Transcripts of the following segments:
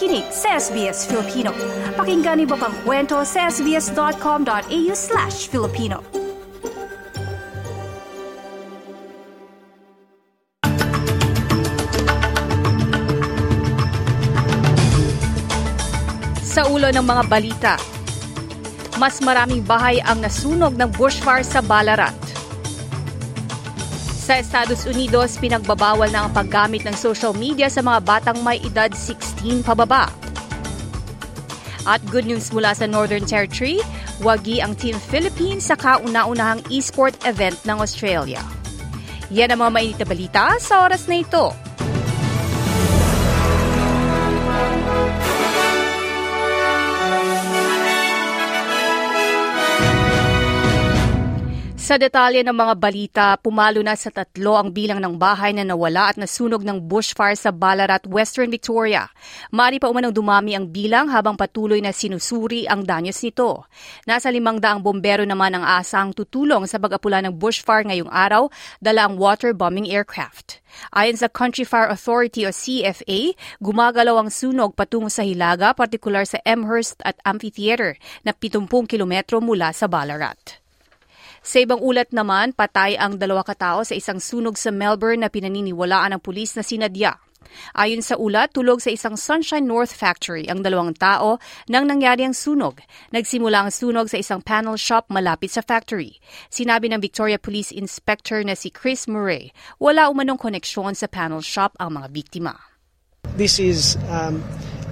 nakikinig sa SBS Filipino. Pakinggan niyo pang kwento sa sbs.com.au slash Filipino. Sa ulo ng mga balita, mas maraming bahay ang nasunog ng bushfire sa Ballarat. Sa Estados Unidos, pinagbabawal na ang paggamit ng social media sa mga batang may edad 16 pababa. At good news mula sa Northern Territory, wagi ang Team Philippines sa kauna-unahang e-sport event ng Australia. Yan ang mga mainit na balita sa oras na ito. Sa detalye ng mga balita, pumalo na sa tatlo ang bilang ng bahay na nawala at nasunog ng bushfire sa Ballarat, Western Victoria. Mari pa umanong dumami ang bilang habang patuloy na sinusuri ang danyos nito. Nasa limang daang bombero naman ang asang tutulong sa pag-apula ng bushfire ngayong araw, dala ang water bombing aircraft. Ayon sa Country Fire Authority o CFA, gumagalaw ang sunog patungo sa Hilaga, partikular sa Amherst at Amphitheater na 70 kilometro mula sa Ballarat. Sa ibang ulat naman, patay ang dalawa katao sa isang sunog sa Melbourne na pinaniniwalaan ng pulis na sinadya. Ayon sa ulat, tulog sa isang Sunshine North factory ang dalawang tao nang nangyari ang sunog. Nagsimula ang sunog sa isang panel shop malapit sa factory. Sinabi ng Victoria Police Inspector na si Chris Murray, wala umanong koneksyon sa panel shop ang mga biktima. This is um,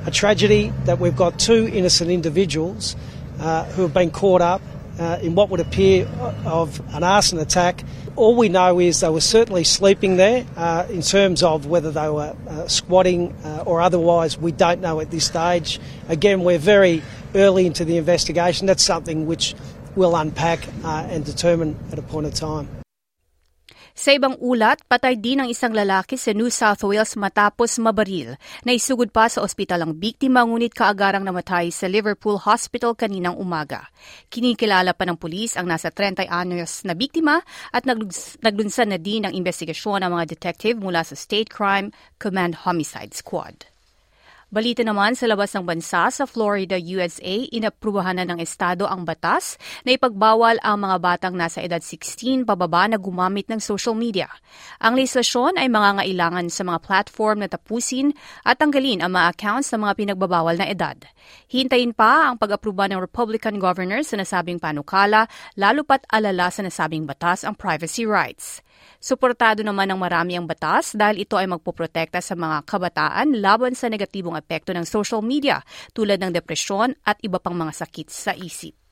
a tragedy that we've got two innocent individuals uh, who have been caught up uh, in what would appear of an arson attack. All we know is they were certainly sleeping there. Uh, in terms of whether they were uh, squatting uh, or otherwise, we don't know at this stage. Again, we're very early into the investigation. That's something which we'll unpack uh, and determine at a point of time. Sa ibang ulat, patay din ang isang lalaki sa New South Wales matapos mabaril. Naisugod pa sa ospital ang biktima ngunit kaagarang namatay sa Liverpool Hospital kaninang umaga. Kinikilala pa ng pulis ang nasa 30 anyos na biktima at naglunsan na din ang investigasyon ng mga detective mula sa State Crime Command Homicide Squad. Balita naman sa labas ng bansa sa Florida, USA, inaprubahan na ng Estado ang batas na ipagbawal ang mga batang nasa edad 16 pababa na gumamit ng social media. Ang legislasyon ay mangangailangan sa mga platform na tapusin at tanggalin ang mga accounts ng mga pinagbabawal na edad. Hintayin pa ang pag-aproba ng Republican governor sa nasabing panukala, lalo pat alala sa nasabing batas ang privacy rights. Suportado naman ng marami ang batas dahil ito ay magpoprotekta sa mga kabataan laban sa negatibong epekto ng social media tulad ng depresyon at iba pang mga sakit sa isip.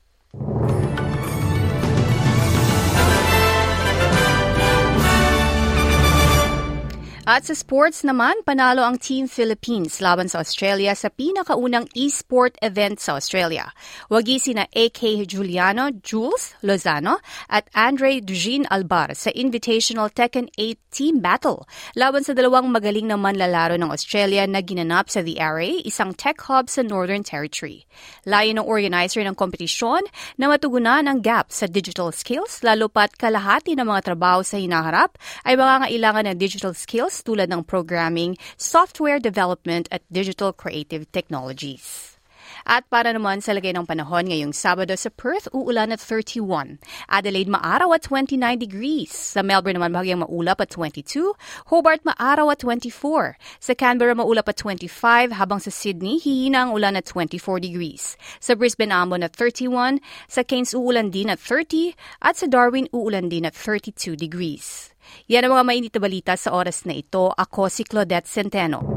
At sa sports naman, panalo ang Team Philippines laban sa Australia sa pinakaunang e-sport event sa Australia. Wagi sina AK Juliano, Jules Lozano at Andre Dujin Albar sa Invitational Tekken 8 Team Battle laban sa dalawang magaling na manlalaro ng Australia na ginanap sa The Array, isang tech hub sa Northern Territory. Layo ng organizer ng kompetisyon na matugunan ang gap sa digital skills lalo pat kalahati ng mga trabaho sa hinaharap ay mga kailangan ng digital skills tulad ng programming, software development at digital creative technologies. At para naman sa lagay ng panahon ngayong Sabado sa Perth, uulan at 31. Adelaide maaraw at 29 degrees. Sa Melbourne naman bahagyang maulap at 22. Hobart maaraw at 24. Sa Canberra maulap at 25 habang sa Sydney hihina ang ulan at 24 degrees. Sa Brisbane ambon at 31. Sa Cairns uulan din at 30 at sa Darwin uulan din at 32 degrees. Yan ang mga mainit na balita sa oras na ito. Ako si Claudette Centeno.